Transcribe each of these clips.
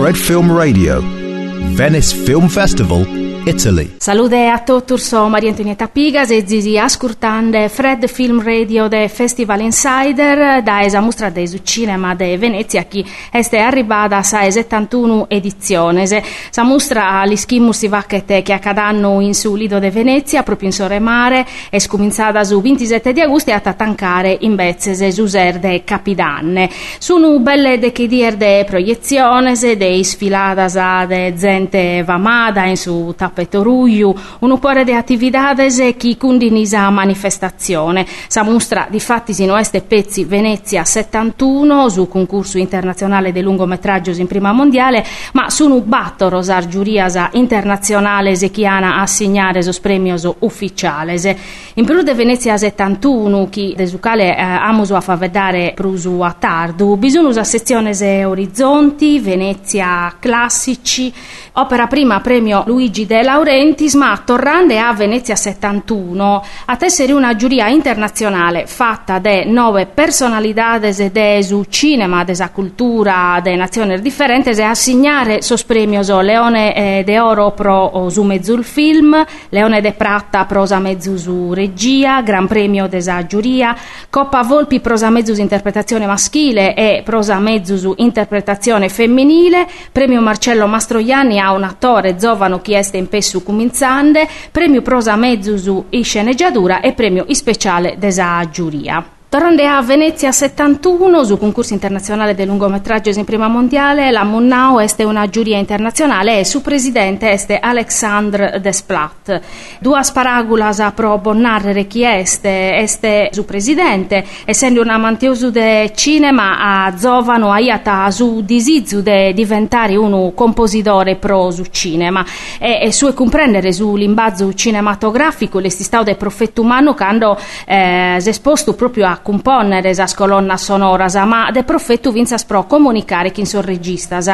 Fred Film Radio, Venice Film Festival, Italy. Salute a tutti, sono Maria Antonietta Pigas e zizi ascoltando Fred Film Radio de Festival Insider da esa mostra de cinema de Venezia che è arrivata a 71 edizione. Sa mostra all'ischimus si va che accadanno in su Lido de Venezia proprio in Sore Mare è scominciata su 27 di agosto e a tancare in Bezzese su Serde Capidanne. Sono belle de che de proiezione de sfiladas de gente vamada in su tappetorullo, un po' di attività che condivisa a manifestazione. Sa mostra di fatti sino este pezzi Venezia 71 su concorso internazionale di lungometraggio in prima mondiale, ma sono batto rosar giuriasa internazionale a assegnare sos premios ufficiales. In più de Venezia 71, chi desucale eh, amuso a fa vedere prusu a tardo, bisogna a sezione Orizzonti, Venezia classici, opera prima premio Luigi De Laurentiis, ma tornando a Venezia 71, a tessere una giuria internazionale fatta de nove personalidades de su cinema, de sa cultura, de nazioni differenti, e assegnare sos premios Leone eh, de Oro pro su mezzul film, Leone de Pratta prosa mezzo su regia, Gran Premio de sa giuria, Coppa Volpi prosa mezzo su interpretazione maschile e prosa mezzo su interpretazione femminile, Premio Marcello Mastroianni a un attore giovane che è in pessu cuminzande, premio prosa mezzo su sceneggiatura e premio speciale desa giuria. Tornando a Venezia 71, su concorso internazionale del lungometraggio in prima mondiale, la Munnau è una giuria internazionale e su presidente è Alexandre Desplat. Due sparagulas a pro bonnarre chi este, este su presidente, essendo un amantioso de cinema a Zovano aiata su disizu de diventare un compositore pro su cinema e, e su comprendere su l'imbazzo cinematografico l'estistao del profetto umano hanno eh, esposto proprio a componere esas colonnas sonoras, ma de profetto vinzas pro comunicare chi sono registas.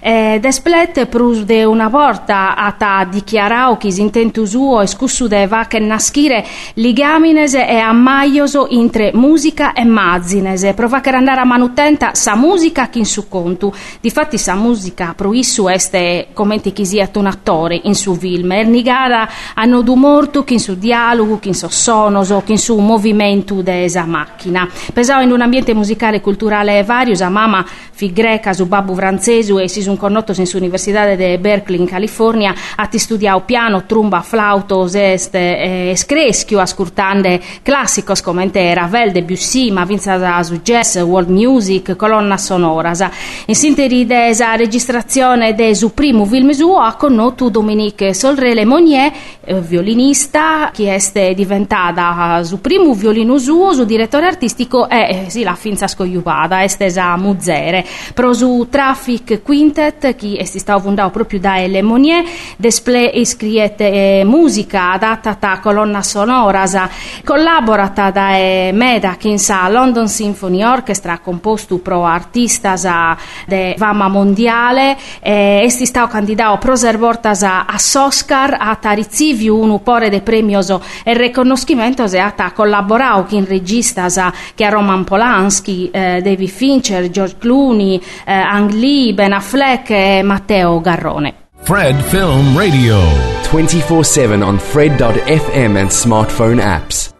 Eh, desplet prus de una volta ata dichiarao chi intentu suo escussu de va che naschire ligamines e ammaioso intre musica e mazzines, prova che andare a manutenta sa musica chi in su contu. Difatti sa musica pro issu este commenti chi sia un attore in su film, ernigara hanno du morto chi in su dialogo, chi in su sonoso, chi in su movimento de esa macchina. Pesò in un ambiente musicale e culturale vario, sa mamma fi greca su babbu francesu e si sun connotto in Università di Berkeley in California, a ti studiao piano, trumba, flauto, este, eh, screschio, ascoltande classicos come Ravel, Debussy, ma vinza su jazz, world music, colonna sonora. In sintesi desa registrazione de su primo film suo ha connotto Dominique Solrele Monnier, eh, violinista, che è diventata su primo violino suo, su direttore artistico e eh, sì, la finza scogliupata, estesa muzere. Pro su Traffic Quintet, che è stato fondato proprio da Elle Monnier, desple iscriete eh, musica adatta a colonna sonora, collaborata da eh, Meda, che sa London Symphony Orchestra, composto pro artistas de fama mondiale, eh, esti stato candidato pro servortas a Oscar, a ricevi un pore de premios e riconoscimento e a collaborare con registas che a Roman Polanski, eh, David Fincher, George Clooney, eh, Ang Lee, Ben Affleck e Matteo Garrone. Fred Film Radio. 24 7 on Fred.fm and smartphone apps.